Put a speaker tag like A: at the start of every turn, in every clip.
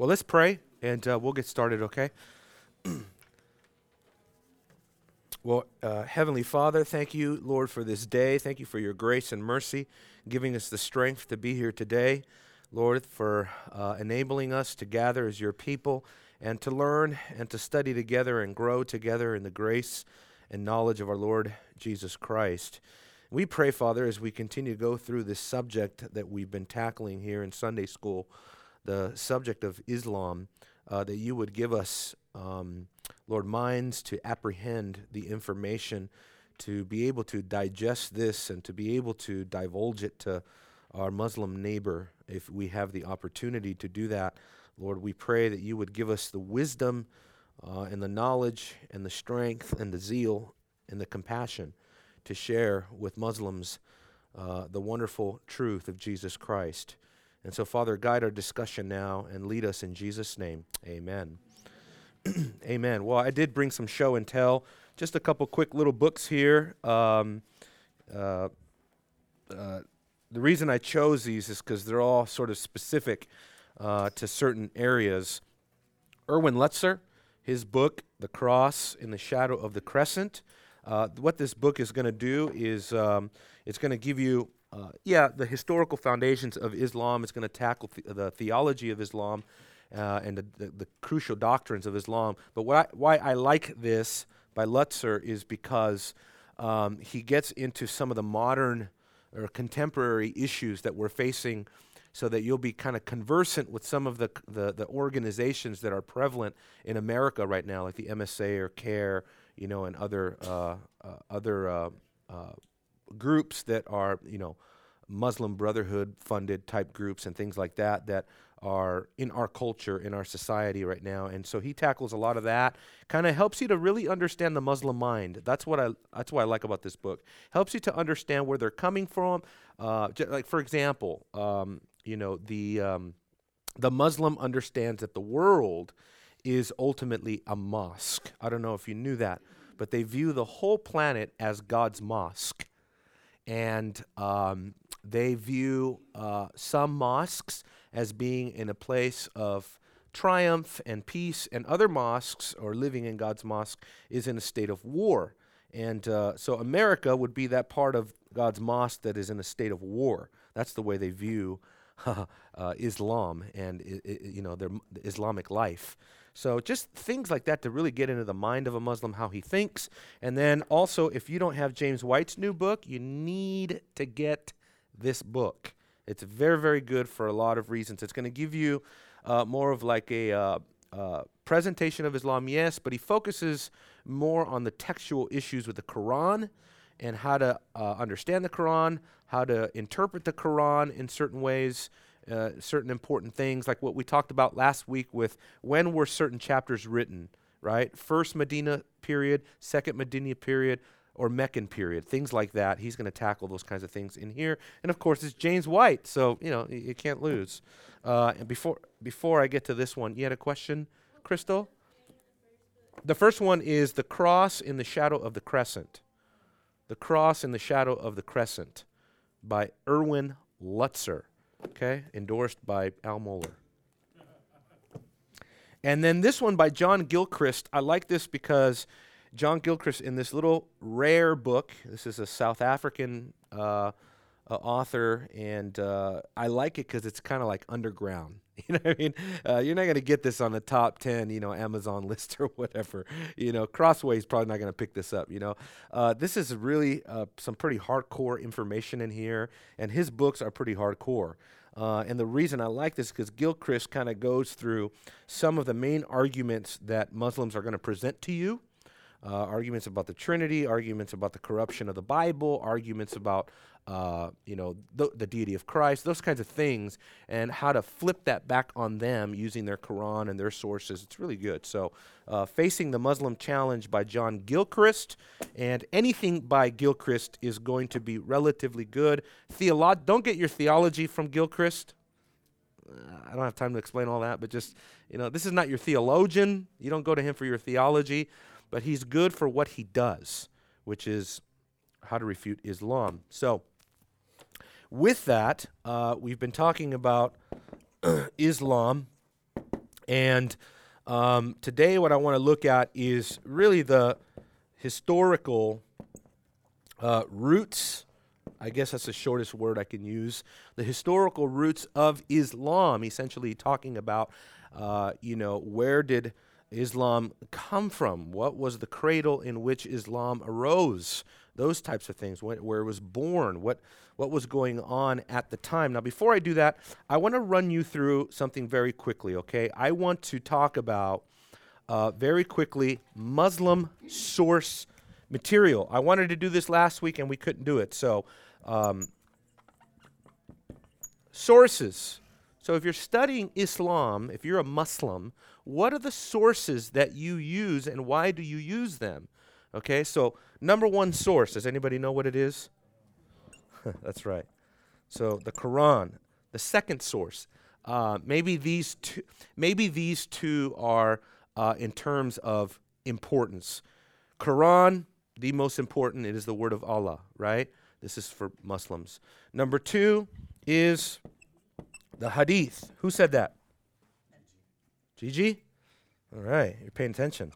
A: Well, let's pray and uh, we'll get started, okay? well, uh, Heavenly Father, thank you, Lord, for this day. Thank you for your grace and mercy, giving us the strength to be here today. Lord, for uh, enabling us to gather as your people and to learn and to study together and grow together in the grace and knowledge of our Lord Jesus Christ. We pray, Father, as we continue to go through this subject that we've been tackling here in Sunday school, the subject of Islam, uh, that you would give us, um, Lord, minds to apprehend the information, to be able to digest this and to be able to divulge it to our Muslim neighbor if we have the opportunity to do that. Lord, we pray that you would give us the wisdom uh, and the knowledge and the strength and the zeal and the compassion to share with Muslims uh, the wonderful truth of Jesus Christ. And so, Father, guide our discussion now and lead us in Jesus' name. Amen. Amen. Well, I did bring some show and tell, just a couple quick little books here. Um, uh, uh, the reason I chose these is because they're all sort of specific uh, to certain areas. Erwin Lutzer, his book, The Cross in the Shadow of the Crescent. Uh, what this book is going to do is um, it's going to give you, uh, yeah, the historical foundations of Islam. It's going to tackle th- the theology of Islam uh, and the, the, the, crucial doctrines of Islam. But I, why I like this by Lutzer is because um, he gets into some of the modern or contemporary issues that we're facing so that you'll be kind of conversant with some of the, the, the, organizations that are prevalent in America right now, like the MSA or CAIR, you know, and other, uh, uh, other uh, uh, groups that are, you know, Muslim Brotherhood funded type groups and things like that that are in our culture, in our society right now. And so he tackles a lot of that. Kind of helps you to really understand the Muslim mind. That's what I that's what I like about this book. Helps you to understand where they're coming from. Uh, like for example, um, you know the um, the Muslim understands that the world is ultimately a mosque. I don't know if you knew that, but they view the whole planet as God's mosque, and um, they view uh, some mosques as being in a place of triumph and peace, and other mosques or living in God's mosque is in a state of war. And uh, so America would be that part of God's mosque that is in a state of war. That's the way they view uh, Islam and you know their Islamic life. So just things like that to really get into the mind of a Muslim, how he thinks, and then also if you don't have James White's new book, you need to get this book. It's very, very good for a lot of reasons. It's going to give you uh, more of like a uh, uh, presentation of Islam, yes, but he focuses more on the textual issues with the Quran and how to uh, understand the Quran, how to interpret the Quran in certain ways. Uh, certain important things, like what we talked about last week with when were certain chapters written, right? First Medina period, second Medina period, or Meccan period, things like that. He's going to tackle those kinds of things in here. And of course, it's James White, so you know you, can't lose. Uh, and before before I get to this one, you had a question, Crystal. The first one is the cross in the shadow of the crescent. The cross in the shadow of the crescent, by Erwin Lutzer. Okay, endorsed by Al Mohler. And then this one by John Gilchrist. I like this because John Gilchrist, in this little rare book, this is a South African uh, uh, author, and uh, I like it because it's kind of like underground. You know I mean? Uh, you're not going to get this on the top 10, you know, Amazon list or whatever. You know, Crossway's probably not going to pick this up, you know. Uh, this is really uh, some pretty hardcore information in here, and his books are pretty hardcore. Uh, and the reason I like this is because Gilchrist kind of goes through some of the main arguments that Muslims are going to present to you uh, arguments about the Trinity, arguments about the corruption of the Bible, arguments about uh, you know the, the, deity of Christ, those kinds of things, and how to flip that back on them using their Quran and their sources. It's really good. So, uh, facing the Muslim challenge by John Gilchrist, and anything by Gilchrist is going to be relatively good. Theolo- don't get your theology from Gilchrist. I don't have time to explain all that, but just you know, this is not your theologian. You don't go to him for your theology but he's good for what he does, which is how to refute Islam. So, with that, uh, we've been talking about Islam And um, today, what I want to look at is really the historical uh, roots. I guess that's the shortest word I can use. The historical roots of Islam, essentially talking about, uh, you know, where did Islam come from? What was the cradle in which Islam arose? Those types of things, where, where it was born, what, what was going on at the time. Now, before I do that, I want to run you through something very quickly, okay? I want to talk about uh, very quickly Muslim source material. I wanted to do this last week and we couldn't do it. So, um, sources. So, if you're studying Islam, if you're a Muslim, what are the sources that you use and why do you use them? Okay, so number one source, does anybody know what it is? That's right. So the Quran. The second source, uh, maybe these two, maybe these two are uh, in terms of importance. Quran, the most important, it is the word of Allah, right? This is for Muslims. Number two is the Hadith. Who said that? Gigi? All right, you're paying attention.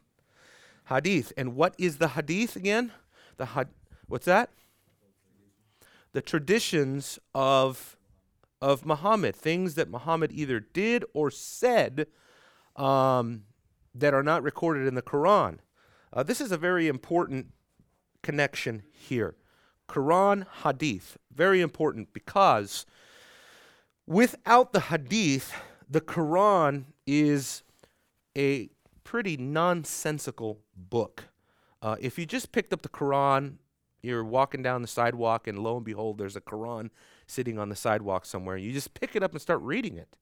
A: Hadith. And what is the Hadith again? The had- What's that? The traditions of of Muhammad, things that Muhammad either did or said um, that are not recorded in the Quran. Uh, this is a very important connection here. Quran, Hadith, very important because without the Hadith, the Quran is a pretty nonsensical book. Uh, if you just picked up the Quran, you're walking down the sidewalk, and lo and behold, there's a Quran sitting on the sidewalk somewhere. You just pick it up and start reading it.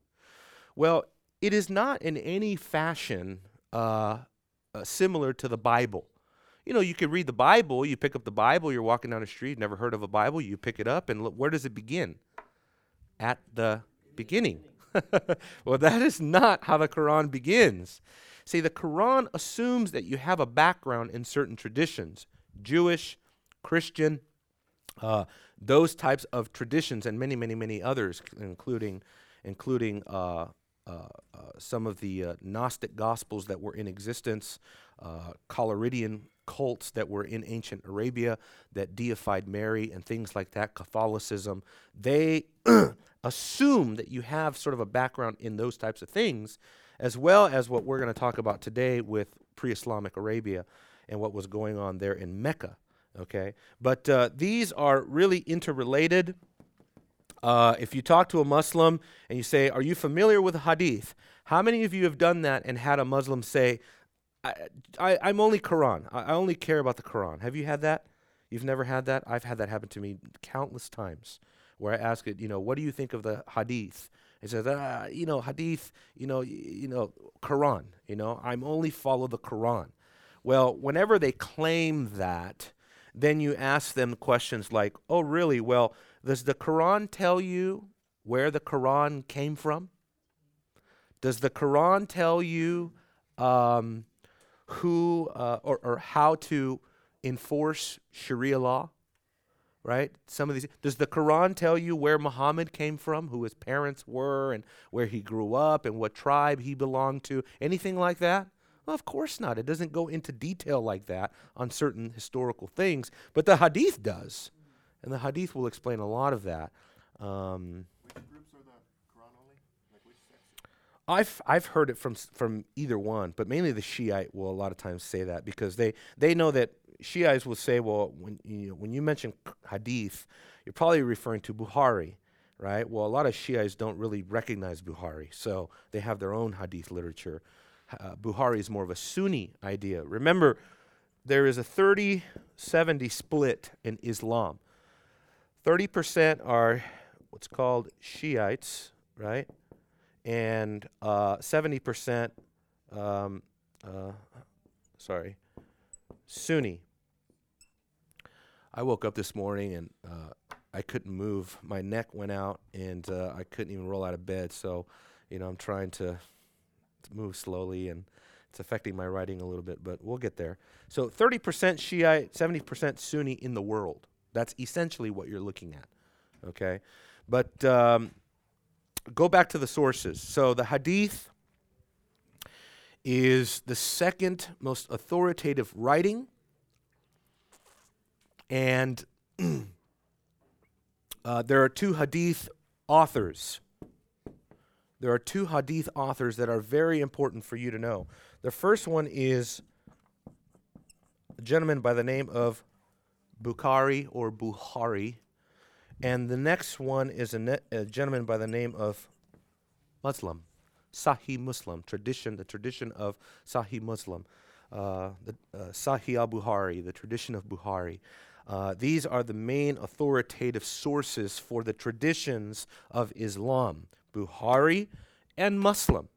A: Well, it is not in any fashion uh, uh, similar to the Bible. You know, you can read the Bible, you pick up the Bible, you're walking down the street, never heard of a Bible, you pick it up, and look, where does it begin? At the beginning. well, that is not how the Quran begins. See, the Quran assumes that you have a background in certain traditions Jewish, Christian, uh, those types of traditions, and many, many, many others, including, including uh, uh, uh some of the uh, Gnostic gospels that were in existence, uh, Collyridian cults that were in ancient Arabia that deified Mary and things like that, Catholicism. They assume that you have sort of a background in those types of things, as well as what we're going to talk about today with pre Islamic Arabia and what was going on there in Mecca. Okay? But uh, these are really interrelated. Uh, if you talk to a Muslim and you say, Are you familiar with Hadith? How many of you have done that and had a Muslim say, I, am only Quran. I, I only care about the Quran. Have you had that? You've never had that? I've had that happen to me countless times where I ask it, you know, what do you think of the Hadith? He says, ah, you know, hadith, you know, you know, Quran, you know, I'm only follow the Quran. Well, whenever they claim that, then you ask them questions like, oh, really? Well, does the Quran tell you where the Quran came from? Does the Quran tell you um, who uh, or, or how to enforce Sharia law? Right? Some of these. Does the Quran tell you where Muhammad came from, who his parents were, and where he grew up, and what tribe he belonged to? Anything like that? Well, of course not. It doesn't go into detail like that on certain historical things, but the Hadith does, and the Hadith will explain a lot of that. Um, which groups are the Quran only? Like which? I've I've heard it from from either one, but mainly the Shiite will a lot of times say that because they they know that Shiites will say, well, when you, when you mention hadith, you're probably referring to Bukhari, right? Well, a lot of Shiites don't really recognize Bukhari, so they have their own hadith literature. Uh, Bukhari is more of a Sunni idea. Remember, there is a 30 70 split in Islam. 30% are what's called Shiites, right? And uh, 70%, um, uh, sorry, Sunni. I woke up this morning and uh, I couldn't move. My neck went out and uh, I couldn't even roll out of bed. So, you know, I'm trying to, to move slowly and it's affecting my writing a little bit, but we'll get there. So, 30% Shiite, 70% Sunni in the world. That's essentially what you're looking at. Okay? But um, go back to the sources. So, the Hadith, is the second most authoritative writing, and uh, there are two hadith authors. There are two hadith authors that are very important for you to know. The first one is a gentleman by the name of Bukhari or Buhari, and the next one is a, ne- a gentleman by the name of Muslim, Sahih Muslim, tradition, the tradition of Sahih Muslim, uh, the uh, Sahih al Buhari, the tradition of Buhari. Uh, these are the main authoritative sources for the traditions of Islam Buhari and Muslim.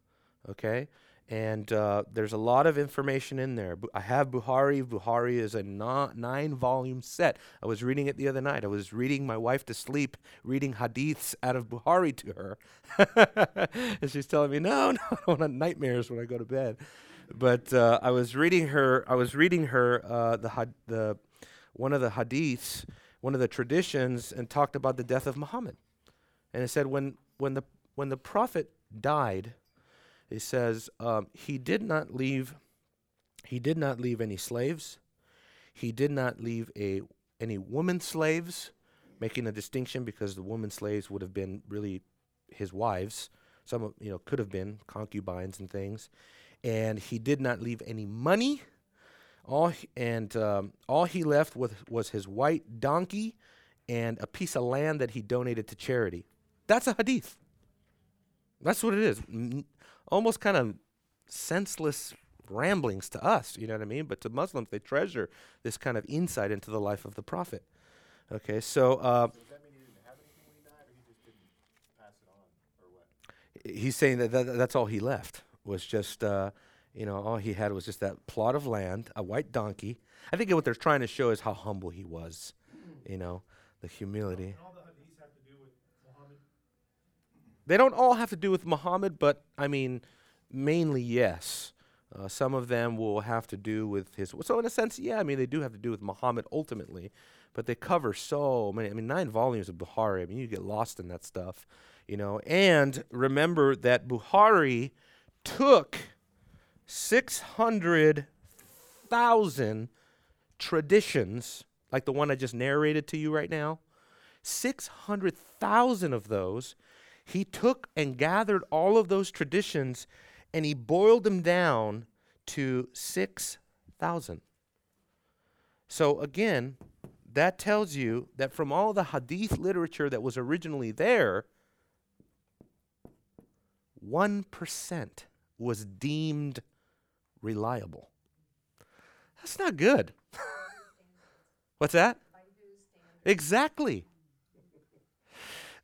A: Okay? And uh, there's a lot of information in there. I have Buhari. Buhari is a nine volume set. I was reading it the other night. I was reading my wife to sleep, reading hadiths out of Buhari to her. and she's telling me, no, no, I don't want nightmares when I go to bed. But uh, I was reading her, I was reading her uh, the, had, the, one of the hadiths, one of the traditions, and talked about the death of Muhammad. And it said, when, when, the, when the prophet died, it says um, he did not leave he did not leave any slaves. He did not leave a any woman slaves making a distinction because the woman slaves would have been really his wives. Some you know could have been concubines and things. And he did not leave any money all he, and um, all he left with was his white donkey and a piece of land that he donated to charity that's a hadith that's what it is almost kind of senseless ramblings to us, you know what I mean? But to Muslims, they treasure this kind of insight into the life of the Prophet. Okay, so. Uh, he's saying that, that that's all he left was just, uh, you know, all he had was just that plot of land, a white donkey. I think what they're trying to show is how humble he was, you know, the humility. They don't all have to do with Muhammad, but I mean, mainly yes. Uh, some of them will have to do with his. So in a sense, yeah, I mean they do have to do with Muhammad ultimately, but they cover so many. I mean, nine volumes of Bukhari. I mean, you get lost in that stuff, you know. And remember that Bukhari took six hundred thousand traditions, like the one I just narrated to you right now. Six hundred thousand of those he took and gathered all of those traditions and he boiled them down to 6,000. So again, that tells you that from all the hadith literature that was originally there, 1% was deemed reliable. That's not good. What's that? Exactly.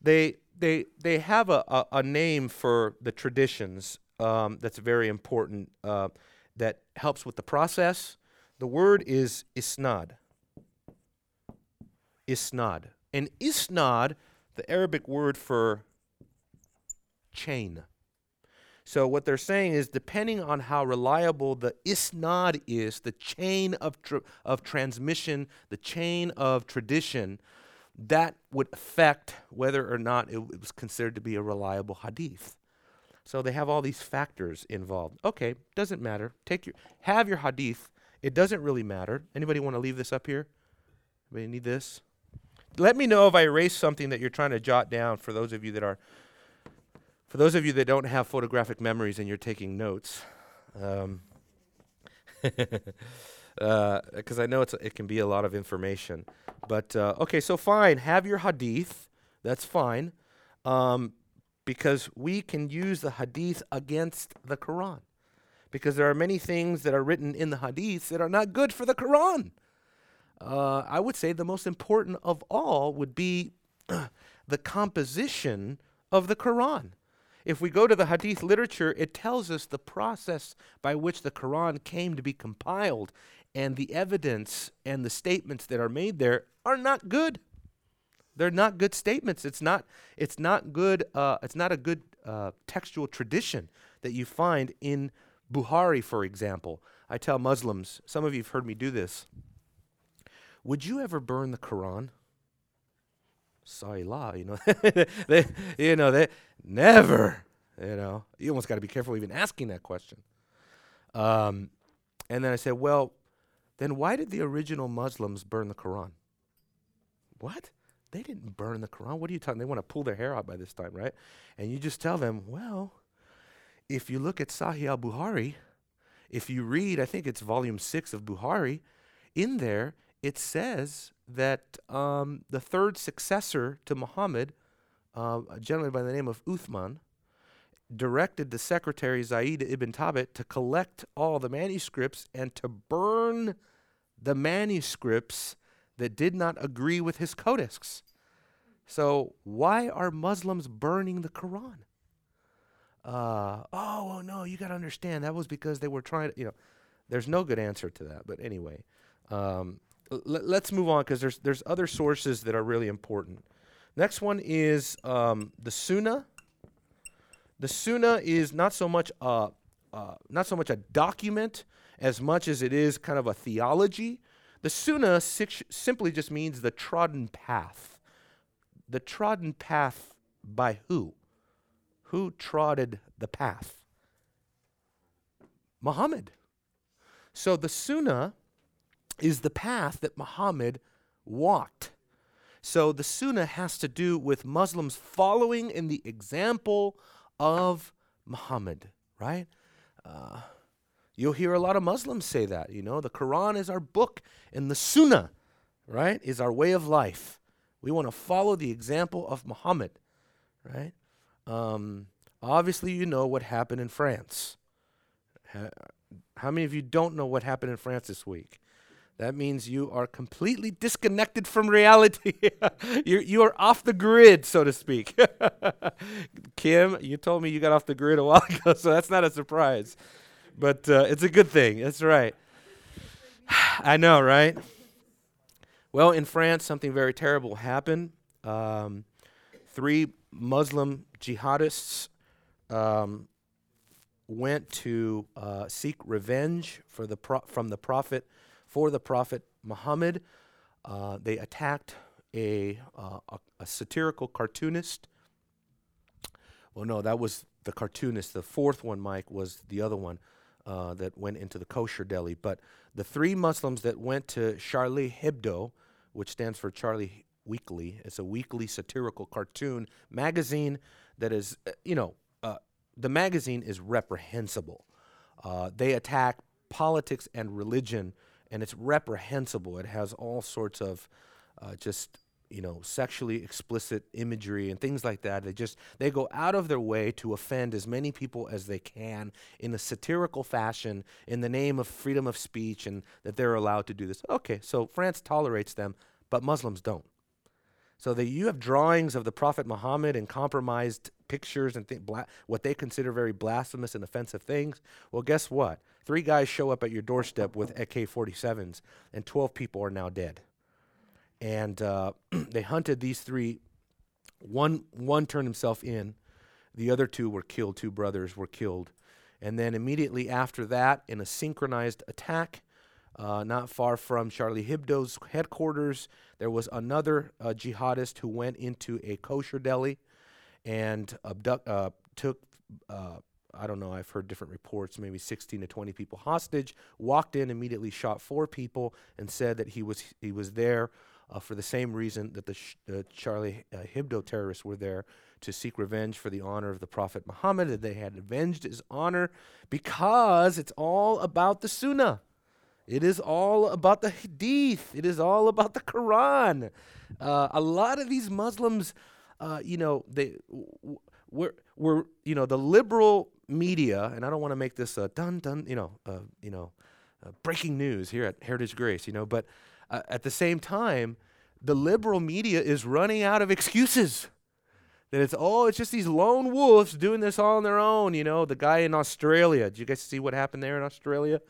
A: They they they have a, a, a, name for the traditions um, that's very important uh, that helps with the process. The word is isnad. Isnad. And isnad, the Arabic word for chain. So what they're saying is, depending on how reliable the isnad is, the chain of tr- of transmission, the chain of tradition, that would affect whether or not it, it was considered to be a reliable hadith. So they have all these factors involved. Okay, doesn't matter. Take your have your hadith. It doesn't really matter. Anybody want to leave this up here? Anybody need this? Let me know if I erase something that you're trying to jot down for those of you that are for those of you that don't have photographic memories and you're taking notes. Um, because uh, I know it's it can be a lot of information. But uh, okay, so fine, have your hadith. That's fine, um, because we can use the hadith against the Quran, because there are many things that are written in the hadith that are not good for the Quran. Uh, I would say the most important of all would be the composition of the Quran. If we go to the Hadith literature, it tells us the process by which the Quran came to be compiled and the evidence and the statements that are made there are not good. They're not good statements. It's not. It's not good. Uh, it's not a good uh, textual tradition that you find in Bukhari, for example. I tell Muslims. Some of you've heard me do this. Would you ever burn the Quran? Sa'ilah, you know, they, you know, they never, you know, you almost got to be careful even asking that question. Um, and then I said, well, then why did the original Muslims burn the Quran? What? They didn't burn the Quran. What are you talking? They want to pull their hair out by this time, right? And you just tell them, well, if you look at Sahih al Bukhari, if you read, I think it's volume six of Bukhari, in there it says that um, the third successor to Muhammad, uh, a gentleman by the name of Uthman, directed the secretary Zaid ibn Thabit to collect all the manuscripts and to burn the manuscripts that did not agree with his codex. So, why are Muslims burning the Quran? Uh, oh, no, you got to understand that was because they were trying to, you know, there's no good answer to that. But anyway, um, let's move on because there's, there's other sources that are really important. Next one is um, the Sunnah. The Sunnah is not so much a, uh, not so much a document as much as it is kind of a theology. The Sunnah simply just means the trodden path. The trodden path by who? Who trotted the path? Muhammad. So the Sunnah is the path that Muhammad walked. So the Sunnah has to do with Muslims following in the example of Muhammad, right? Uh, you'll hear a lot of Muslims say that. You know, the Quran is our book, and the Sunnah, right, is our way of life. We want to follow the example of Muhammad, right? Um, obviously, you know what happened in France. how many of you don't know what happened in France this week? That means you are completely disconnected from reality. You're, you are off the grid, so to speak. Kim, you told me you got off the grid a while ago, so that's not a surprise. But uh, it's a good thing. That's right. I know, right? Well, in France, something very terrible happened. Um, three Muslim jihadists um, went to uh, seek revenge for the pro- from the prophet for the prophet Muhammad. Uh, they attacked a, uh, a, a satirical cartoonist. Well, no, that was the cartoonist. The fourth one, Mike, was the other one uh, that went into the kosher deli. But the three Muslims that went to Charlie Hebdo, which stands for Charlie Weekly, it's a weekly satirical cartoon magazine that is, uh, you know, uh, the magazine is reprehensible. Uh, they attack politics and religion, and it's reprehensible. It has all sorts of uh, just you know sexually explicit imagery and things like that they just they go out of their way to offend as many people as they can in a satirical fashion in the name of freedom of speech and that they're allowed to do this okay so france tolerates them but muslims don't so that you have drawings of the Prophet Muhammad and compromised pictures and th- bla- what they consider very blasphemous and offensive things. Well, guess what? Three guys show up at your doorstep with AK 47s, and 12 people are now dead. And uh, they hunted these three. One, one turned himself in, the other two were killed. Two brothers were killed. And then immediately after that, in a synchronized attack, uh, not far from Charlie Hebdo's headquarters, there was another uh, jihadist who went into a kosher deli and abduct, uh, took, uh, I don't know, I've heard different reports, maybe 16 to 20 people hostage, walked in, immediately shot four people, and said that he was, he was there uh, for the same reason that the sh- Charlie uh, Hebdo terrorists were there to seek revenge for the honor of the Prophet Muhammad, that they had avenged his honor because it's all about the Sunnah. It is all about the Hadith. It is all about the Quran. Uh, a lot of these Muslims, uh, you know, they w- were, were, you know, the liberal media, and I don't want to make this a dun dun, you know, uh, you know, uh, breaking news here at Heritage Grace, you know, but uh, at the same time, the liberal media is running out of excuses. That it's oh, it's just these lone wolves doing this all on their own. You know, the guy in Australia. Did you guys see what happened there in Australia?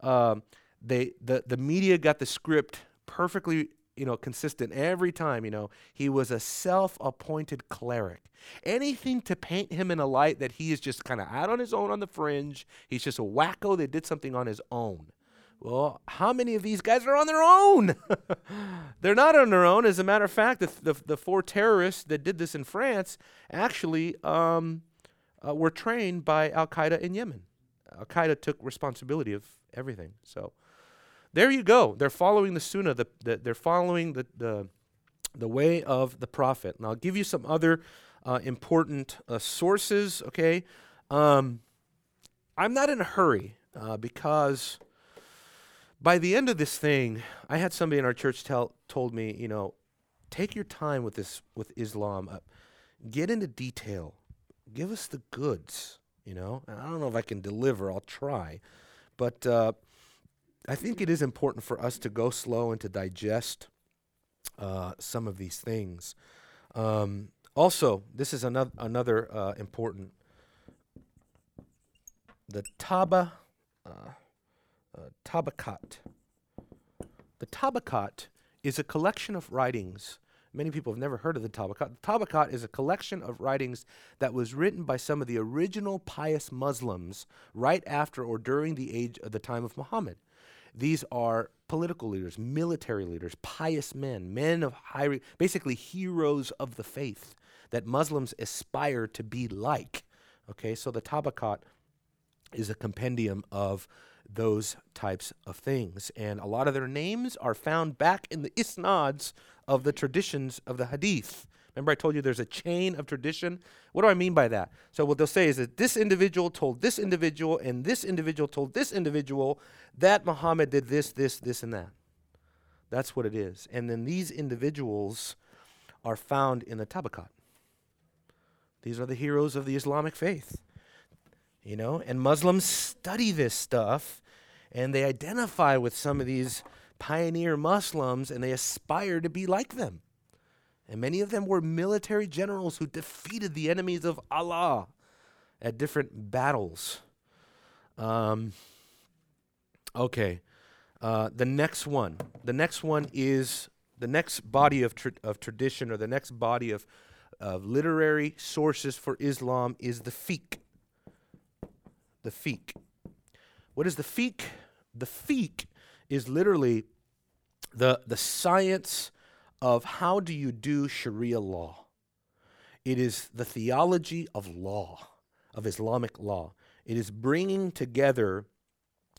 A: Um, they the the media got the script perfectly you know consistent every time you know. He was a self-appointed cleric. Anything to paint him in a light that he is just kind of out on his own on the fringe he's just a wacko that did something on his own. Well how many of these guys are on their own? They're not on their own. As a matter of fact the, the, the four terrorists that did this in france actually um, uh, were trained by al-qaeda in yemen. Al Qaeda took responsibility of everything. So there you go. They're following the Sunnah. The, the, they're following the, the the way of the prophet. And I'll give you some other uh, important uh, sources. Okay, um, I'm not in a hurry uh, because by the end of this thing, I had somebody in our church tell told me, you know, take your time with this with Islam. Get into detail. Give us the goods. You know, and I don't know if I can deliver. I'll try, but uh, I think it is important for us to go slow and to digest uh, some of these things. Um, also, this is another another uh, important. The Taba, uh, uh, Tabakat. The Tabakat is a collection of writings. Many people have never heard of the Tabakat. The Tabakat is a collection of writings that was written by some of the original pious Muslims right after or during the age of the time of Muhammad. These are political leaders, military leaders, pious men, men of high, re- basically heroes of the faith that Muslims aspire to be like. Okay, so the Tabakat is a compendium of those types of things. And a lot of their names are found back in the isnads of the traditions of the hadith. Remember, I told you there's a chain of tradition? What do I mean by that? So, what they'll say is that this individual told this individual, and this individual told this individual that Muhammad did this, this, this, and that. That's what it is. And then these individuals are found in the Tabakat. These are the heroes of the Islamic faith. You know, and Muslims study this stuff and they identify with some of these pioneer Muslims and they aspire to be like them. And many of them were military generals who defeated the enemies of Allah at different battles. Um, okay. Uh, the next one. The next one is the next body of, tra- of tradition or the next body of, of literary sources for Islam is the fiqh. The fiqh. What is the fiqh? The fiqh is literally the, the science of how do you do Sharia law. It is the theology of law, of Islamic law. It is bringing together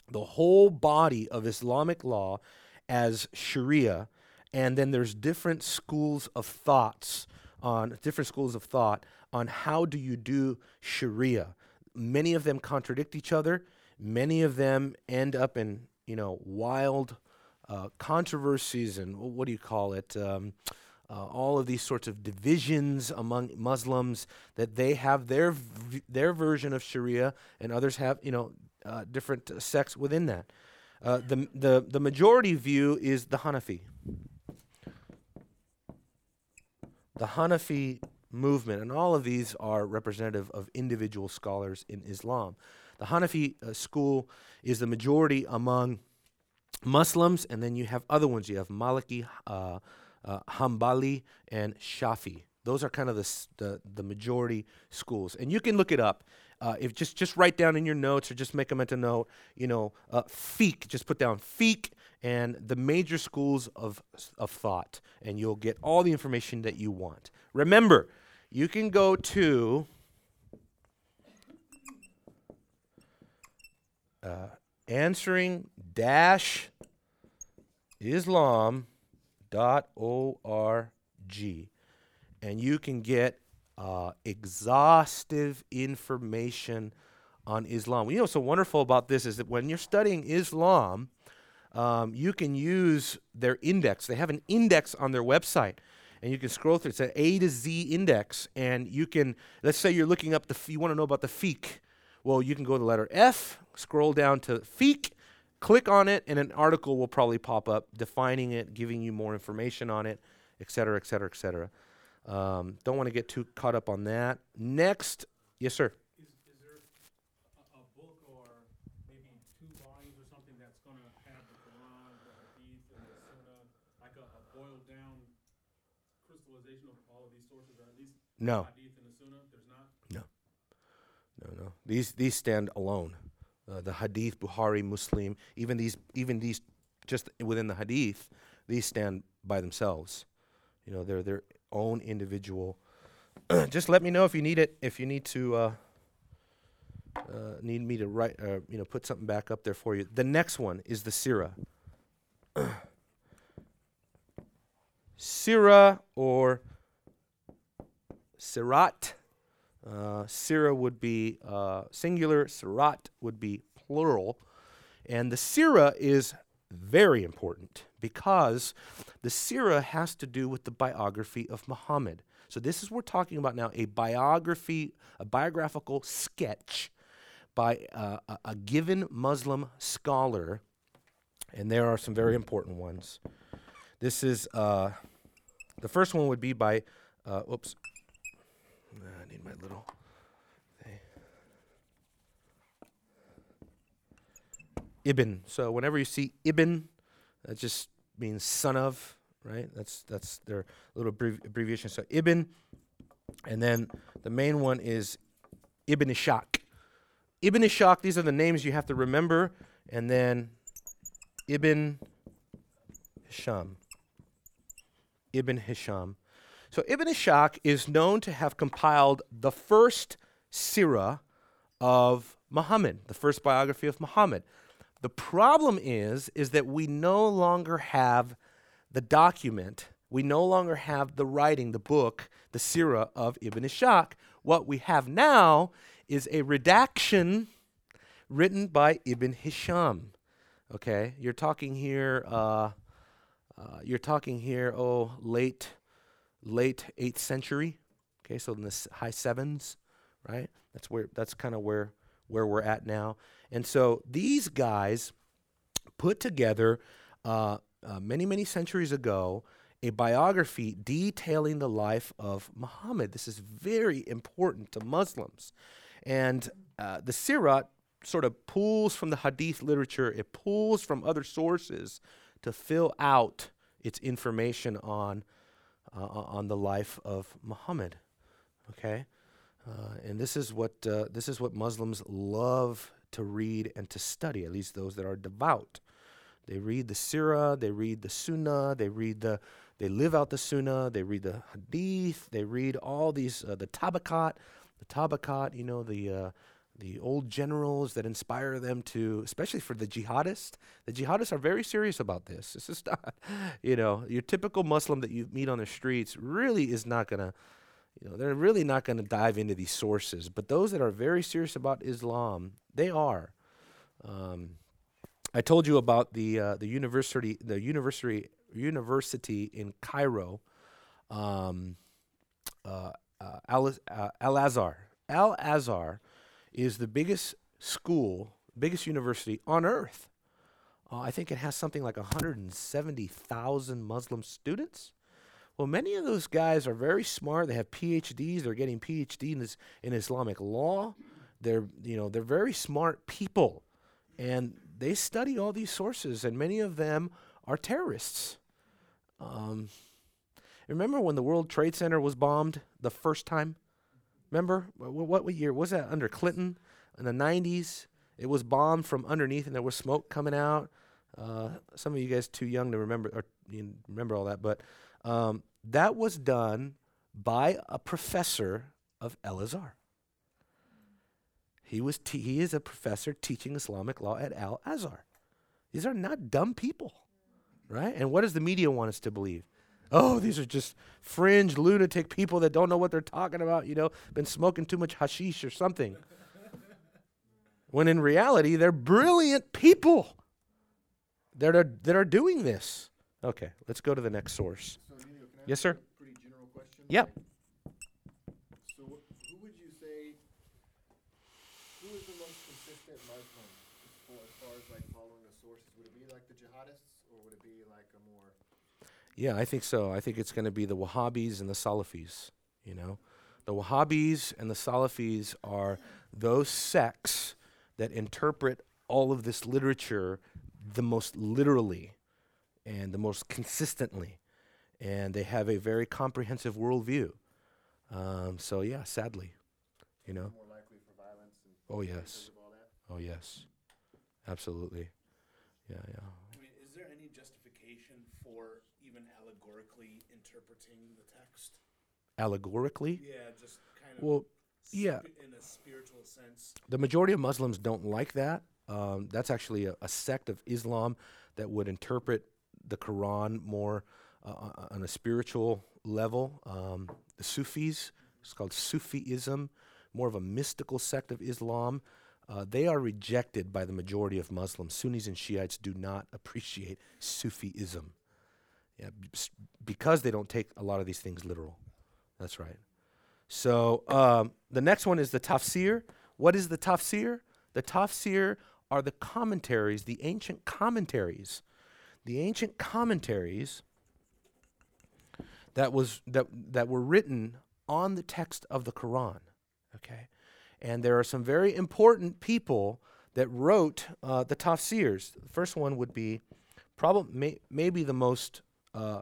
A: the whole body of Islamic law as Sharia, and then there's different schools of thoughts on different schools of thought on how do you do Sharia. Many of them contradict each other. Many of them end up in you know wild uh, controversies and what do you call it? Um, uh, all of these sorts of divisions among Muslims that they have their their version of Sharia and others have you know uh, different uh, sects within that. Uh, the the the majority view is the Hanafi. The Hanafi movement, and all of these are representative of individual scholars in Islam. The Hanafi uh, school is the majority among Muslims, and then you have other ones. You have Maliki, uh, uh, Hanbali, and Shafi. Those are kind of the, the, the majority schools, and you can look it up. Uh, if just just write down in your notes or just make a mental note, you know, uh, fiqh. Just put down fiqh and the major schools of of thought, and you'll get all the information that you want. Remember, you can go to uh, answering dash islam.org and you can get uh, exhaustive information on Islam. You know what's so wonderful about this is that when you're studying Islam, um, you can use their index. They have an index on their website, and you can scroll through. It's an A to Z index, and you can. Let's say you're looking up the. You want to know about the fiqh. Well, you can go to the letter F, scroll down to fiqh, click on it, and an article will probably pop up defining it, giving you more information on it, et cetera, et cetera, et cetera. Um, don't want to get too caught up on that. Next, yes, sir.
B: Is, is there a, a book or maybe two volumes or something that's going to have the Quran, the Hadith, and the Sunnah, like a, a boiled down crystallization of all of these sources, or at least
A: No,
B: Hadith and the Sunnah? There's not?
A: no, no. These these stand alone. Uh, the Hadith, Bukhari, Muslim, even these even these just within the Hadith, these stand by themselves. You know, they're their own individual. just let me know if you need it. If you need to uh, uh, need me to write, uh, you know, put something back up there for you. The next one is the Sirah. Sirah or Sirat. Uh, Sirah would be uh, singular, Sirat would be plural. And the Sirah is very important because the Sirah has to do with the biography of Muhammad. So this is what we're talking about now a biography, a biographical sketch by uh, a, a given Muslim scholar, and there are some very important ones. This is uh, the first one would be by, uh, oops, my little. thing. Ibn. So whenever you see Ibn, that just means son of, right? That's that's their little abbrevi- abbreviation. So Ibn, and then the main one is Ibn Ishaq. Ibn Ishaq. These are the names you have to remember, and then Ibn Hisham. Ibn Hisham. So Ibn Ishaq is known to have compiled the first sirah of Muhammad, the first biography of Muhammad. The problem is is that we no longer have the document, we no longer have the writing, the book, the sirah of Ibn Ishaq. What we have now is a redaction written by Ibn Hisham. Okay, you're talking here. Uh, uh, you're talking here. Oh, late, late eighth century. Okay, so in the high sevens, right? That's where. That's kind of where where we're at now. And so these guys put together uh, uh, many many centuries ago a biography detailing the life of Muhammad. This is very important to Muslims, and uh, the Sirat sort of pulls from the Hadith literature. It pulls from other sources to fill out its information on uh, on the life of Muhammad. Okay, uh, and this is what uh, this is what Muslims love to read and to study. At least those that are devout, they read the Sirah, they read the Sunnah, they read the they live out the Sunnah, they read the Hadith, they read all these uh, the Tabakat, the Tabakat. You know the uh, the old generals that inspire them to, especially for the jihadists. The jihadists are very serious about this. This is not, you know, your typical Muslim that you meet on the streets really is not going to, you know, they're really not going to dive into these sources. But those that are very serious about Islam, they are. Um, I told you about the uh, the university the university university in Cairo, um, uh, uh, Al uh, Al Azhar. Al Azhar is the biggest school, biggest university on earth. Uh, I think it has something like 170,000 Muslim students. Well, many of those guys are very smart. They have PhDs. They're getting PhD in in Islamic law. They're you know they're very smart people, and they study all these sources. And many of them are terrorists. Um, remember when the World Trade Center was bombed the first time? Remember Wh- wh- what, what year was that? Under Clinton in the '90s, it was bombed from underneath, and there was smoke coming out. Uh, some of you guys too young to remember or remember all that, but um, that was done by a professor of El Azhar. He was te- he is a professor teaching Islamic law at Al Azhar. These are not dumb people, right? And what does the media want us to believe? Oh, these are just fringe lunatic people that don't know what they're talking about, you know, been smoking too much hashish or something. when in reality, they're brilliant people that are, that are doing this. Okay, let's go to the next source.
C: So, can I
A: Yes, sir.
C: a pretty general question?
A: Yep.
C: So, wh- who would you say, who is the most consistent Muslim as far, as far as like following the sources? Would it be like the jihadists, or would it be like a more?
A: Yeah, I think so. I think it's going to be the Wahhabis and the Salafis. You know, the Wahhabis and the Salafis are those sects that interpret all of this literature the most literally and the most consistently, and they have a very comprehensive worldview. Um, so yeah, sadly, you know.
C: more likely for violence and
A: Oh yes.
C: of all that?
A: Oh yes. Absolutely. Yeah, yeah.
D: I mean, is there any justification for even allegorically interpreting the text?
A: Allegorically.
D: Yeah, just kind of
A: Well, Yeah.
D: in a spiritual sense.
A: The majority of Muslims don't like that. Um, that's actually a, a sect of Islam that would interpret the Quran more uh, on a spiritual level. Um, the Sufis, it's called Sufism, more of a mystical sect of Islam. Uh, they are rejected by the majority of Muslims. Sunnis and Shiites do not appreciate Sufism. Yeah, because they don't take a lot of these things literal. That's right. So um, the next one is the tafsir. What is the tafsir? The tafsir are the commentaries, the ancient commentaries, the ancient commentaries that was that that were written on the text of the Quran. Okay, and there are some very important people that wrote uh, the tafsirs. The first one would be probably may, maybe the most uh,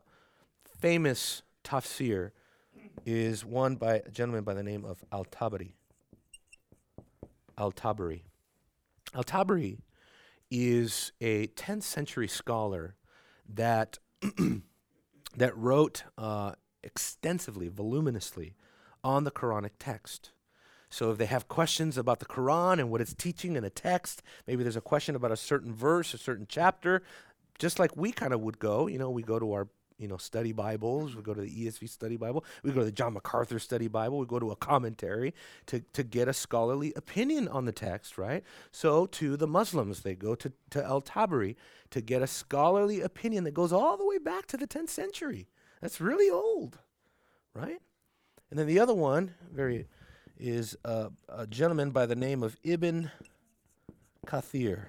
A: famous tafsir is one by a gentleman by the name of Al Tabari. Al Tabari. Al Tabari is a 10th century scholar that that wrote uh, extensively, voluminously on the Quranic text. So if they have questions about the Quran and what it's teaching in a text, maybe there's a question about a certain verse, a certain chapter, just like we kind of would go, you know, we go to our you know study Bibles, we go to the ESV study Bible, we go to the John MacArthur study Bible, we go to a commentary to, to get a scholarly opinion on the text, right? So to the Muslims, they go to, to Al Tabari to get a scholarly opinion that goes all the way back to the 10th century. That's really old, right? And then the other one, very, is uh, a gentleman by the name of Ibn Kathir.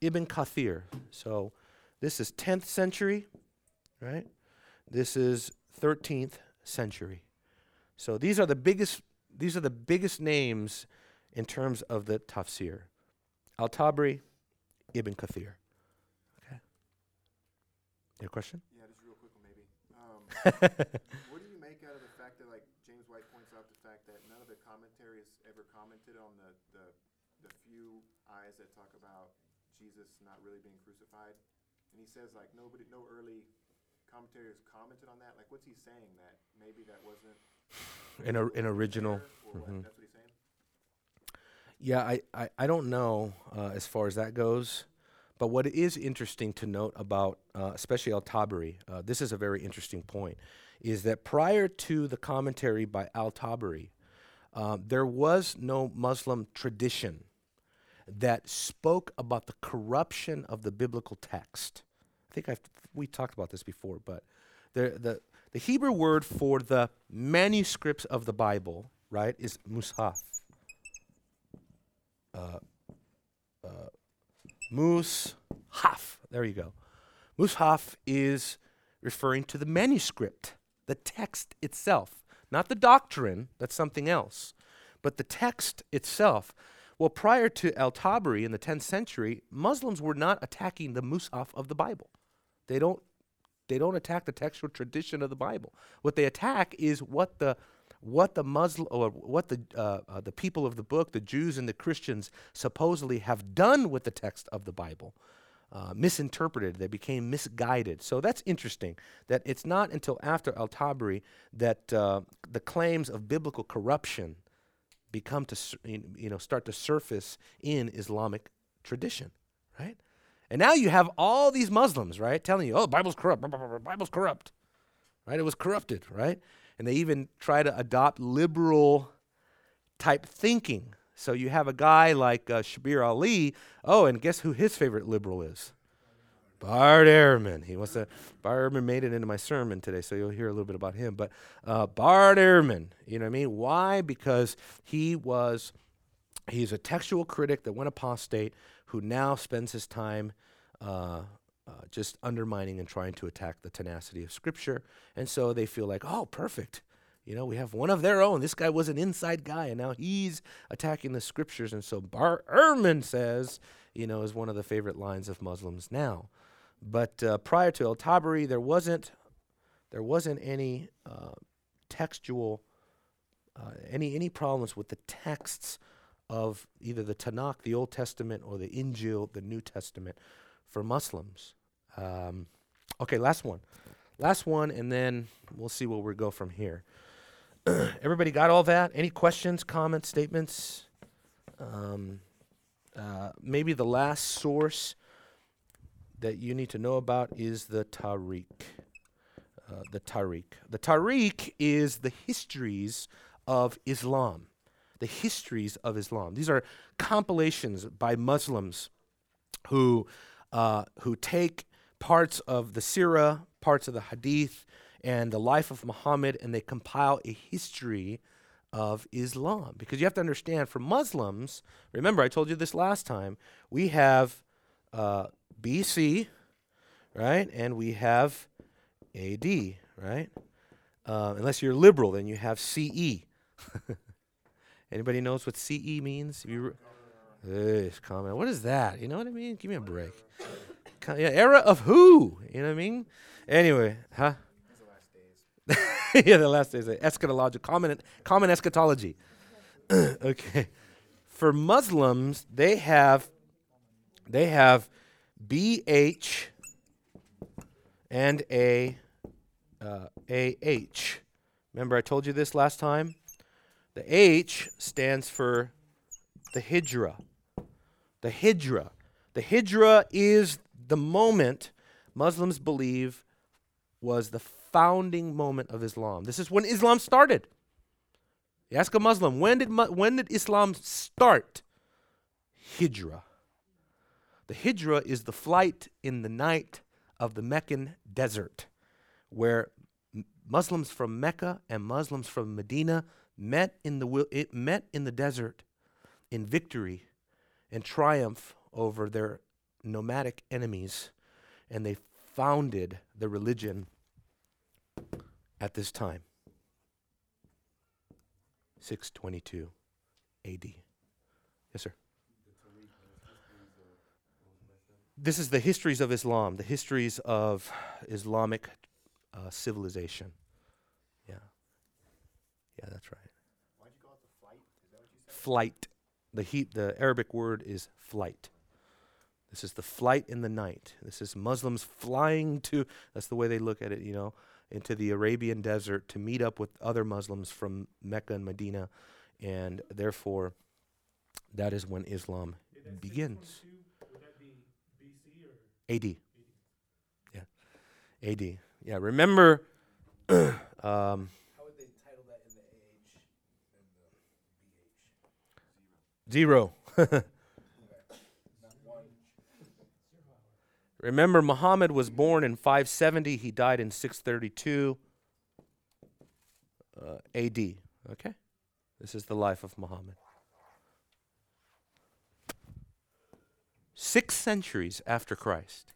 A: Ibn Kathir. So this is 10th century, right? This is 13th century. So these are the biggest these are the biggest names in terms of the tafsir. Al-Tabari, Ibn Kathir. Okay. Your question?
C: Yeah, just real quick maybe. Um, what do you make out of the fact that, like James White points out, the fact that none of the commentaries ever commented on the, the, the few eyes that talk about Jesus not really being crucified? And he says, like, nobody, no early commentators commented on that. Like, what's he saying? That maybe that wasn't
A: An, or, an original.
C: or what? That's what he's saying?
A: Yeah, I, I, I don't know uh, as far as that goes. But what is interesting to note about, uh, especially Al Tabari, uh, this is a very interesting point, is that prior to the commentary by Al Tabari, uh, there was no Muslim tradition that spoke about the corruption of the biblical text. I think I've, we talked about this before, but the, the, the Hebrew word for the manuscripts of the Bible, right, is mushaf. Uh, uh, mushaf. There you go. Mushaf is referring to the manuscript, the text itself, not the doctrine, that's something else, but the text itself. Well, prior to Al Tabari in the 10th century, Muslims were not attacking the Mus'haf of the Bible. They don't they don't attack the textual tradition of the Bible. What they attack is what the what the Muslim or what the uh, uh, the people of the book, the Jews and the Christians, supposedly have done with the text of the Bible. Uh, misinterpreted, they became misguided. So that's interesting. That it's not until after Al Tabari that uh, the claims of biblical corruption become to you know start to surface in Islamic tradition, right? And now you have all these Muslims, right, telling you, "Oh, Bible's corrupt. Bible's corrupt." Right? It was corrupted, right? And they even try to adopt liberal type thinking. So you have a guy like uh, Shabir Ally. Oh, and guess who his favorite liberal is? Bart Ehrman. He wants to. Bart Ehrman made it into my sermon today, so you'll hear a little bit about him. But uh, Bart Ehrman, you know what I mean? Why? Because he was. He's a textual critic that went apostate, who now spends his time uh, uh, just undermining and trying to attack the tenacity of Scripture. And so they feel like, oh, perfect. You know, we have one of their own. This guy was an inside guy, and now he's attacking the Scriptures. And so Bart Ehrman says, you know, is one of the favorite lines of Muslims now. But uh, prior to El Tabari, there wasn't there wasn't any uh, textual uh, any any problems with the texts of either the Tanakh, the Old Testament, or the Injil, the New Testament, for Muslims. Um, okay, last one, last one, and then we'll see where we go from here. Everybody got all that? Any questions, comments, statements? Um, uh, maybe the last source that you need to know about is the Tarikh. Uh, the Tarikh. The Tarikh is the histories of Islam. The histories of Islam. These are compilations by Muslims who uh, who take parts of the Sirah, parts of the Hadith, and the life of Muhammad, and they compile a history of Islam. Because you have to understand, for Muslims, remember I told you this last time, we have uh, BC, right, and we have AD, right. Uh, unless you're liberal, then you have CE. Anybody knows what CE means? If you re- comment. What is that? You know what I mean? Give me a break. Yeah, era of who? You know what I mean? Anyway, huh? yeah, the last days. Eschatology, common, common eschatology. okay. For Muslims, they have they have BH and a AH. Remember, I told you this last time? The H stands for the Hijra. The Hijra. The Hijra is the moment Muslims believe was the founding moment of Islam. This is when Islam started. You ask a Muslim, when did, when did Islam start? Hijra. The Hijra is the flight in the night of the Meccan desert, where m- Muslims from Mecca and Muslims from Medina met in the wil- it met in the desert in victory and triumph over their nomadic enemies, and they founded the religion at this time. 622 AD. Yes, sir. This is the histories of Islam, the histories of Islamic uh, civilization. Yeah. Yeah, that's right.
C: Why'd you call it the flight? Is that what you said?
A: Flight. The heat the Arabic word is flight. This is the flight in the night. This is Muslims flying to that's the way they look at it, you know, into the Arabian desert to meet up with other Muslims from Mecca and Medina and therefore that is when Islam begins.
B: 622? Would that be BC or
A: AD. Yeah. AD. Yeah, remember um
D: How would they title that in the age and the BH?
A: Zero.
D: Not.
A: Remember, Muhammad was born in 570. He died in 632 uh, AD. Okay? This is the life of Muhammad. Six centuries after Christ.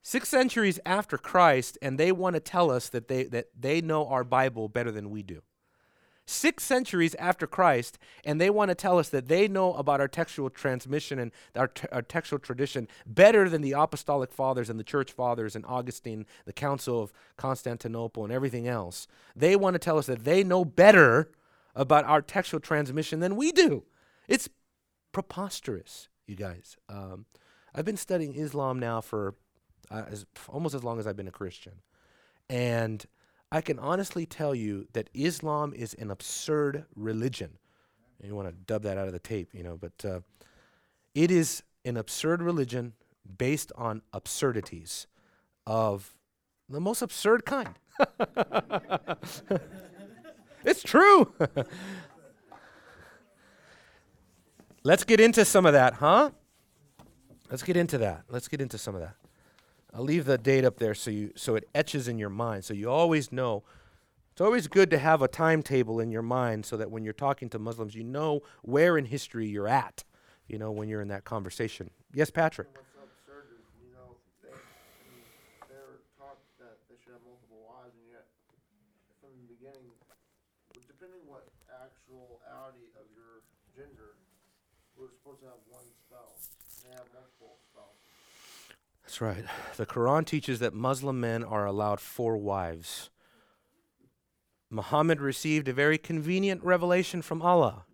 A: Six centuries after Christ, and they want to tell us that they, that they know our Bible better than we do. Six centuries after Christ, and they want to tell us that they know about our textual transmission and our, te- our textual tradition better than the apostolic fathers and the church fathers and Augustine, the Council of Constantinople, and everything else. They want to tell us that they know better about our textual transmission than we do. It's preposterous, you guys. Um, I've been studying Islam now for uh, as, almost as long as I've been a Christian. And I can honestly tell you that Islam is an absurd religion. You want to dub that out of the tape, you know, but uh, it is an absurd religion based on absurdities of the most absurd kind. it's true. Let's get into some of that, huh? Let's get into that. Let's get into some of that. I'll leave the date up there so you so it etches in your mind. So you always know. It's always good to have a timetable in your mind so that when you're talking to Muslims, you know where in history you're at. You know when you're in that conversation. Yes, Patrick.
C: What's so absurd is, you know, they, I mean, they're taught that they should have multiple wives, and yet, from the beginning, but depending what actuality of your gender, we're supposed to have one spouse. They have multiple spouses.
A: That's right. The Quran teaches that Muslim men are allowed four wives. Muhammad received a very convenient revelation from Allah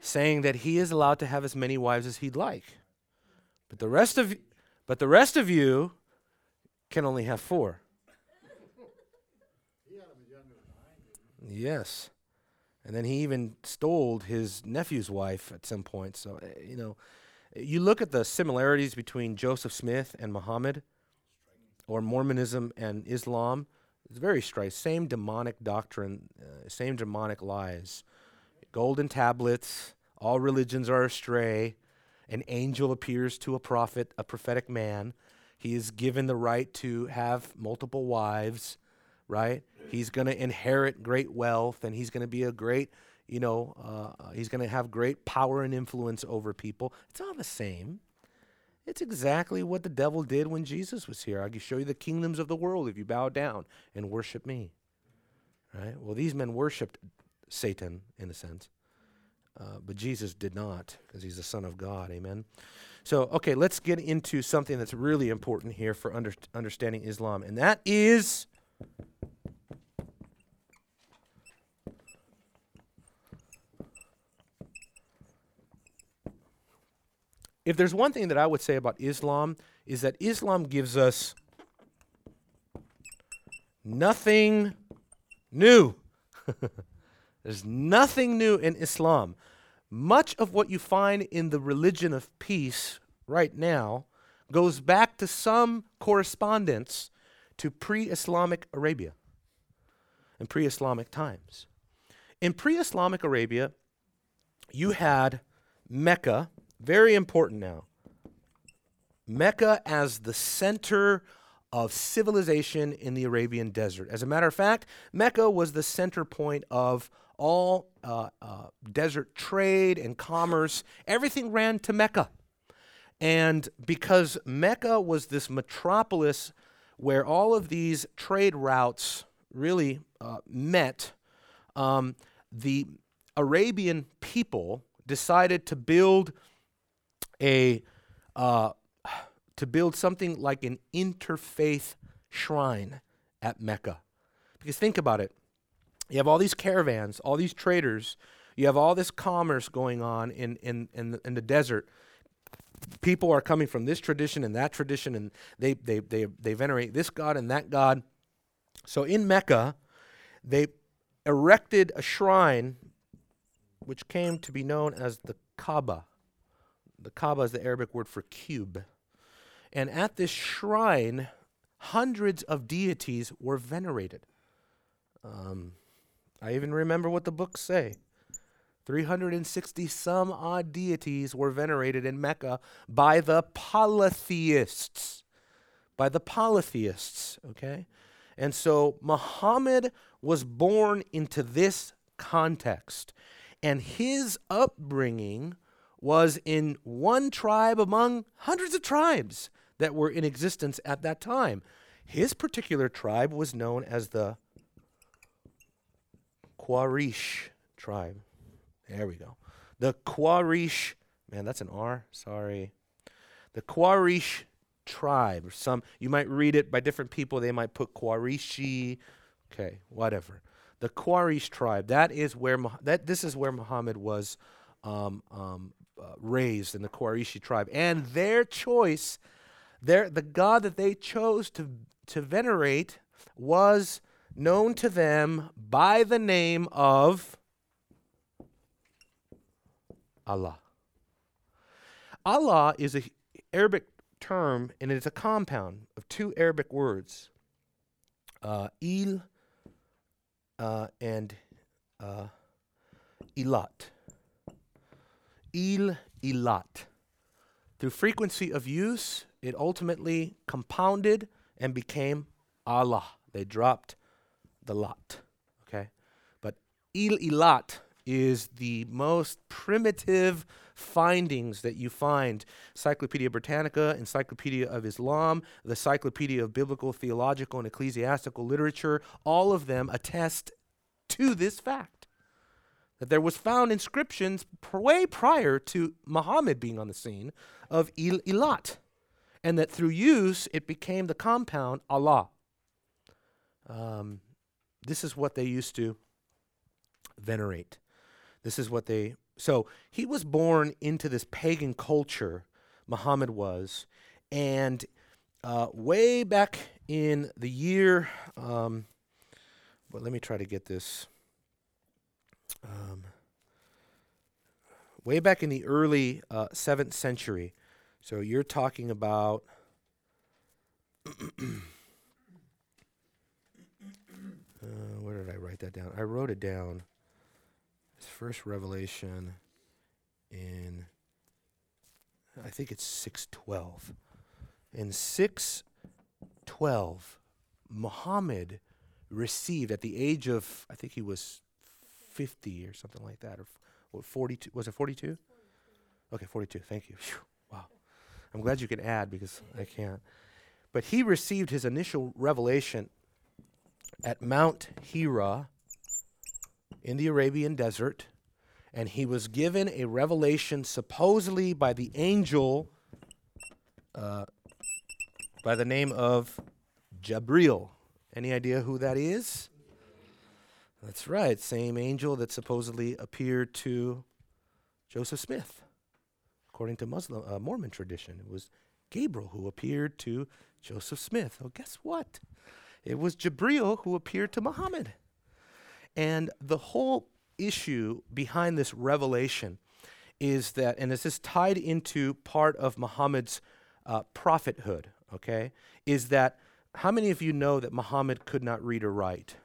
A: saying that he is allowed to have as many wives as he'd like. But the rest of but the rest of you can only have four. Yes. And then he even stole his nephew's wife at some point. So, uh, you know, you look at the similarities between Joseph Smith and Muhammad or Mormonism and Islam, it's very strange. Same demonic doctrine, uh, same demonic lies. Golden tablets, all religions are astray. An angel appears to a prophet, a prophetic man. He is given the right to have multiple wives, right? He's going to inherit great wealth and he's going to be a great, you know, uh, he's going to have great power and influence over people. It's all the same. It's exactly what the devil did when Jesus was here. I can show you the kingdoms of the world if you bow down and worship me. Right? Well, these men worshiped Satan in a sense, uh, but Jesus did not because he's the Son of God. Amen. So, okay, let's get into something that's really important here for under, understanding Islam, and that is. If there's one thing that I would say about Islam, is that Islam gives us nothing new. There's nothing new in Islam. Much of what you find in the religion of peace right now goes back to some correspondence to pre Islamic Arabia and pre Islamic times. In pre Islamic Arabia, you had Mecca, very important now. Mecca as the center of civilization in the Arabian desert. As a matter of fact, Mecca was the center point of all uh, uh, desert trade and commerce. Everything ran to Mecca. And because Mecca was this metropolis where all of these trade routes really uh, met, um, the Arabian people decided to build a uh, to build something like an interfaith shrine at Mecca. Because think about it. You have all these caravans, all these traders, you have all this commerce going on in, in, in, the, in the desert. People are coming from this tradition and that tradition, and they, they, they, they venerate this God and that God. So in Mecca, they erected a shrine which came to be known as the Kaaba. The Kaaba is the Arabic word for cube. And at this shrine, hundreds of deities were venerated. Um, I even remember what the books say. 360 some odd deities were venerated in Mecca by the polytheists. By the polytheists, okay? And so Muhammad was born into this context. And his upbringing was in one tribe among hundreds of tribes that were in existence at that time. His particular tribe was known as the Quraysh tribe. There we go. The Quraysh, man, that's an R. Sorry. The Quraysh tribe, or some you might read it by different people. They might put Qurayshi. Okay, whatever. The Quraysh tribe. That is where that this is where Muhammad was um, um, uh, raised in the Qurayshi tribe, and their choice, their the God that they chose to to venerate was known to them by the name of Allah. Allah is an Arabic term, and it's a compound of two Arabic words, uh, il uh, and uh, ilat. Il ilat. Through frequency of use, it ultimately compounded and became Allah. They dropped the lot. Okay? But il ilat is the most primitive findings that you find. Encyclopedia Britannica, Encyclopedia of Islam, the Encyclopedia of Biblical, Theological, and Ecclesiastical Literature, all of them attest to this fact that there was found inscriptions way prior to Muhammad being on the scene of Il Ilat, and that through use it became the compound Allah. Um, this is what they used to venerate. This is what they. So he was born into this pagan culture, Muhammad was, and uh, way back in the year. Um, but let me try to get this um, way back in the early uh, seventh century. So you're talking about. Uh, where did I write that down? I wrote it down. His first revelation in, I think it's 612. In 612, Muhammad received at the age of, I think he was 50 or something like that, or what, 42. Was it 42? Okay, 42. Thank you. Phew, wow. I'm glad you can add because I can't. But he received his initial revelation at Mount Hira in the Arabian desert, and he was given a revelation supposedly by the angel uh, by the name of Jabril. Any idea who that is? That's right, same angel that supposedly appeared to Joseph Smith. According to Muslim uh, Mormon tradition, it was Gabriel who appeared to Joseph Smith. Oh, guess what? It was Jabril who appeared to Muhammad. And the whole issue behind this revelation is that, and this is tied into part of Muhammad's uh, prophethood, okay, is that how many of you know that Muhammad could not read or write?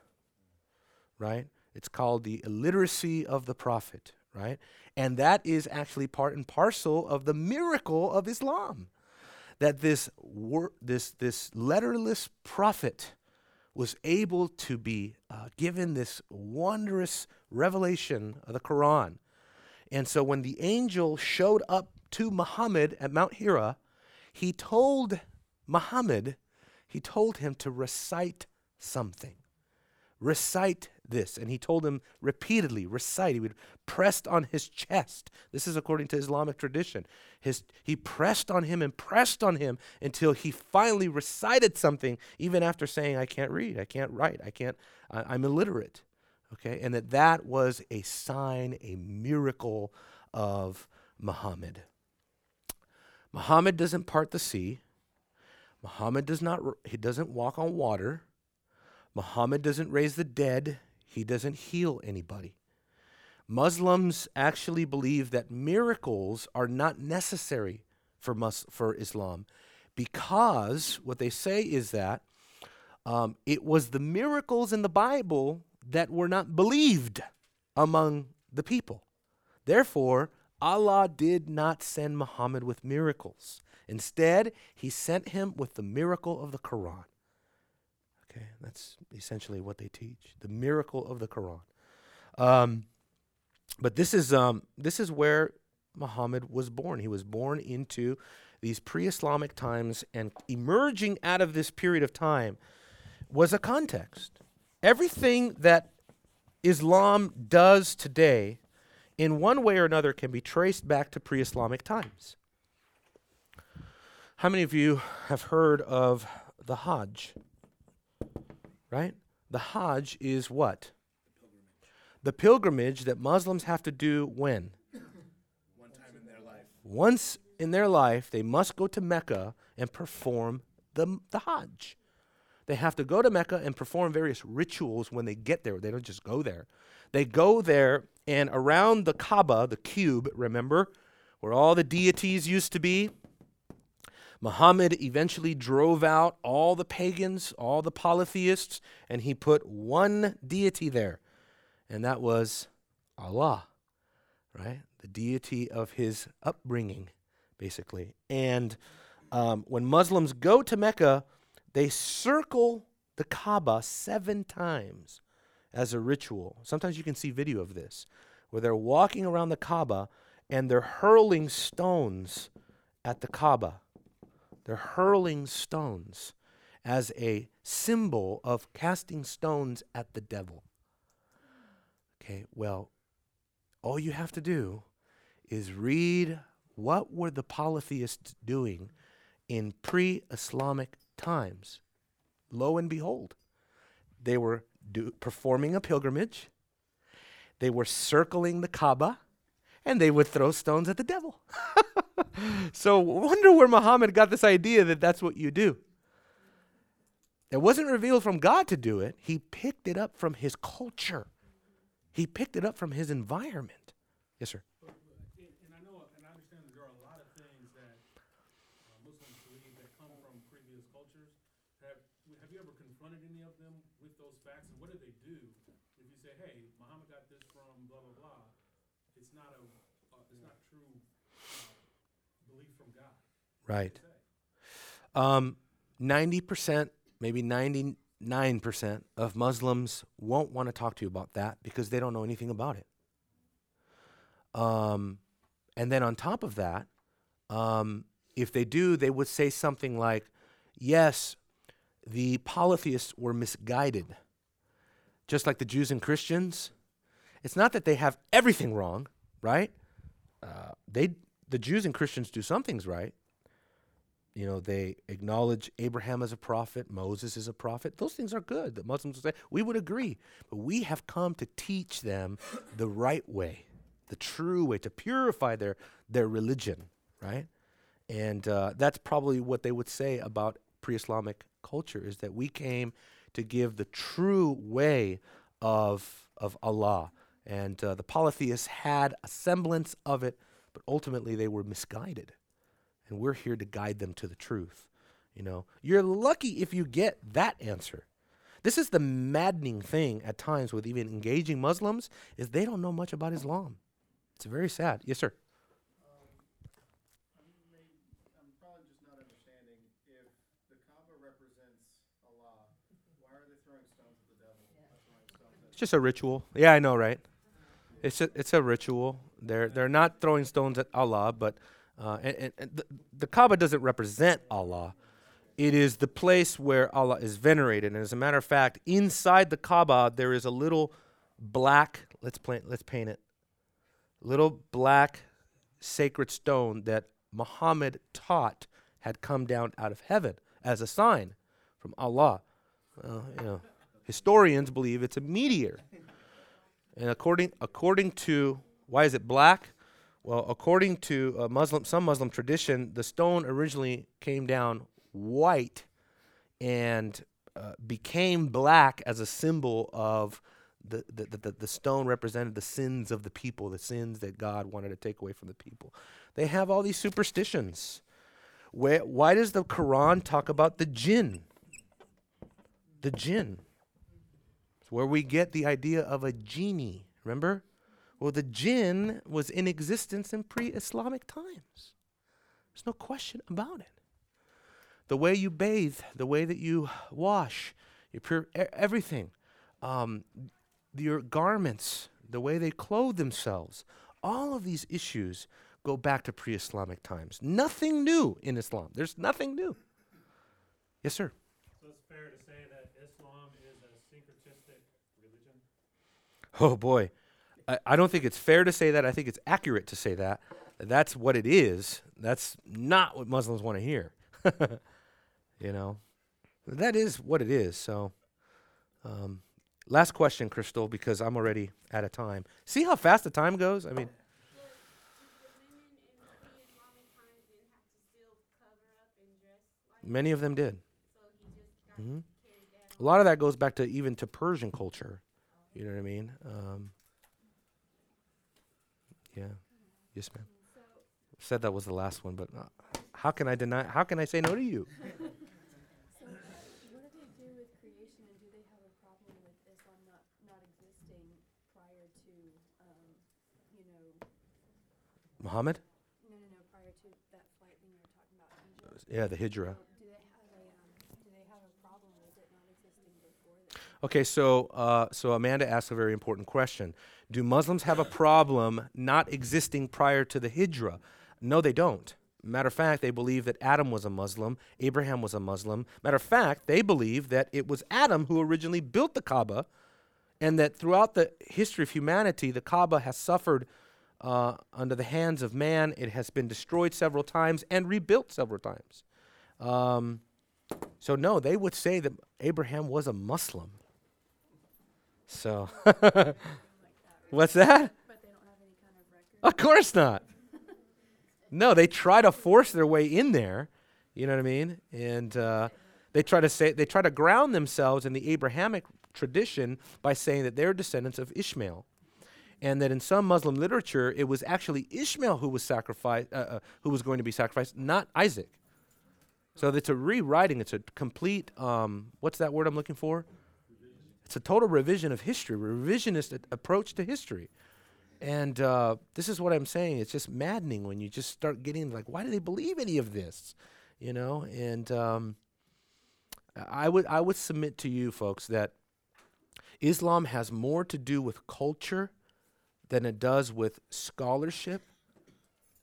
A: Right? It's called the illiteracy of the prophet, right? And that is actually part and parcel of the miracle of Islam. That this, wor- this, this letterless prophet was able to be uh, given this wondrous revelation of the Quran. And so when the angel showed up to Muhammad at Mount Hira, he told Muhammad, he told him to recite something. Recite this. And he told him repeatedly, recite. He would pressed on his chest. This is according to Islamic tradition. His, he pressed on him and pressed on him until he finally recited something, even after saying, I can't read, I can't write, I can't, I, I'm illiterate. Okay? And that that was a sign, a miracle of Muhammad. Muhammad doesn't part the sea. Muhammad does not he doesn't walk on water. Muhammad doesn't raise the dead. He doesn't heal anybody. Muslims actually believe that miracles are not necessary for, Mus- for Islam because what they say is that um, it was the miracles in the Bible that were not believed among the people. Therefore, Allah did not send Muhammad with miracles. Instead, he sent him with the miracle of the Quran. Okay, that's essentially what they teach the miracle of the Quran. Um, but this is, um, this is where Muhammad was born. He was born into these pre Islamic times, and emerging out of this period of time was a context. Everything that Islam does today, in one way or another, can be traced back to pre Islamic times. How many of you have heard of the Hajj? Right? The Hajj is what? The pilgrimage that Muslims have to do when?
D: One time in their life.
A: Once in their life, they must go to Mecca and perform the, the Hajj. They have to go to Mecca and perform various rituals when they get there. They don't just go there. They go there, and around the Kaaba, the cube, remember, where all the deities used to be, Muhammad eventually drove out all the pagans, all the polytheists, and he put one deity there, and that was Allah, right? The deity of his upbringing, basically. And um, when Muslims go to Mecca, they circle the Kaaba seven times as a ritual. Sometimes you can see video of this, where they're walking around the Kaaba and they're hurling stones at the Kaaba. They're hurling stones as a symbol of casting stones at the devil. Okay, well, all you have to do is read what were the polytheists doing in pre-Islamic times. Lo and behold, they were do, performing a pilgrimage. They were circling the Kaaba and they would throw stones at the devil. so wonder where Muhammad got this idea that that's what you do. It wasn't revealed from God to do it. He picked it up from his culture. He picked it up from his environment. Yes, sir.
B: But, but, and, and I know, and I understand that there are a lot of things that uh, Muslims believe that come from previous cultures. Have have you ever confronted any of them with those facts, and what do they do if you say, "Hey, Muhammad got this from blah blah blah"? It's not a, uh, it's not true uh, belief from God.
A: Right. Um, 90%, maybe 99% of Muslims won't want to talk to you about that because they don't know anything about it. Um, and then on top of that, um, if they do, they would say something like, yes, the polytheists were misguided, just like the Jews and Christians. It's not that they have everything wrong, right? Uh, they, the Jews and Christians do some things right you know, they acknowledge Abraham as a prophet, Moses is a prophet. Those things are good. that Muslims would say, we would agree. But we have come to teach them the right way, the true way, to purify their, their religion, right? And uh, that's probably what they would say about pre Islamic culture is that we came to give the true way of, of Allah. And uh, the polytheists had a semblance of it, but ultimately they were misguided and we're here to guide them to the truth. You know, you're lucky if you get that answer. This is the maddening thing at times with even engaging Muslims is they don't know much about Islam. It's very sad. Yes, sir.
C: I'm, may, I'm probably just not understanding if the Kaaba represents Allah, why are they throwing stones at the devil? Or throwing stones at
A: It's just a ritual. Yeah, I know, right? It's a, it's a ritual. They're they're not throwing stones at Allah, but uh, and, and, the, the Kaaba doesn't represent Allah. It is the place where Allah is venerated. And as a matter of fact, inside the Kaaba there is a little black. Let's paint. Let's paint it. Little black sacred stone that Muhammad taught had come down out of heaven as a sign from Allah. You know, historians believe it's a meteor. And according according to why is it black? Well, according to Muslim some Muslim tradition, the stone originally came down white and uh, became black as a symbol of the, the, the, the, the stone represented the sins of the people, the sins that God wanted to take away from the people. They have all these superstitions. Where, why does the Quran talk about the jinn? The jinn. It's where we get the idea of a genie. Remember? Well, the jinn was in existence in pre Islamic times. There's no question about it. The way you bathe, the way that you wash, your pure, everything, um, your garments, the way they clothe themselves, all of these issues go back to pre Islamic times. Nothing new in Islam. There's nothing new. Yes, sir.
B: So it's fair to say that Islam is a syncretistic religion.
A: Oh boy. I, I don't think it's fair to say that. I think it's accurate to say that. That's what it is. That's not what Muslims want to hear. you know, that is what it is. So, um, last question, Crystal, because I'm already out of time. See how fast the time goes? I mean, many of them did.
E: so he just got
A: hmm? A lot of that goes back to even to Persian culture. You know what I mean? Um, yeah. Yes, ma'am.
E: So,
A: Said that was the last one, but uh, how can I deny? How can I say no to you?
F: What do they do with creation, and do they have a problem with Islam not, not existing prior to, um,
A: Muhammad?
F: no, no, no, prior to that flight when you were talking about Egypt?
A: Yeah, the Hijra.
F: Do they have a, um, do they have a problem with it not existing before that?
A: Okay, so uh, so Amanda asked a very important question. Do Muslims have a problem not existing prior to the Hijra? No, they don't. Matter of fact, they believe that Adam was a Muslim, Abraham was a Muslim. Matter of fact, they believe that it was Adam who originally built the Kaaba, and that throughout the history of humanity, the Kaaba has suffered uh, under the hands of man. It has been destroyed several times and rebuilt several times. Um, so, no, they would say that Abraham was a Muslim. So, what's that?
F: But they don't have any kind of record?
A: Of course not. No, they try to force their way in there. You know what I mean? And uh, they try to say they try to ground themselves in the Abrahamic tradition by saying that they're descendants of Ishmael. and that in some Muslim literature it was actually Ishmael who was sacrificed, uh, uh, who was going to be sacrificed, not Isaac. So it's a rewriting. It's a complete. Um, what's that word I'm looking for? It's a total revision of history, revisionist approach to history. And uh, this is what I'm saying. It's just maddening when you just start getting like, why do they believe any of this? You know. And um, I would I would submit to you folks that Islam has more to do with culture than it does with scholarship,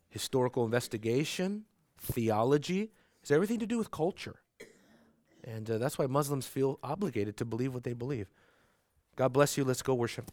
A: historical investigation, theology. It's everything to do with culture. And uh, that's why Muslims feel obligated to believe what they believe. God bless you. Let's go worship.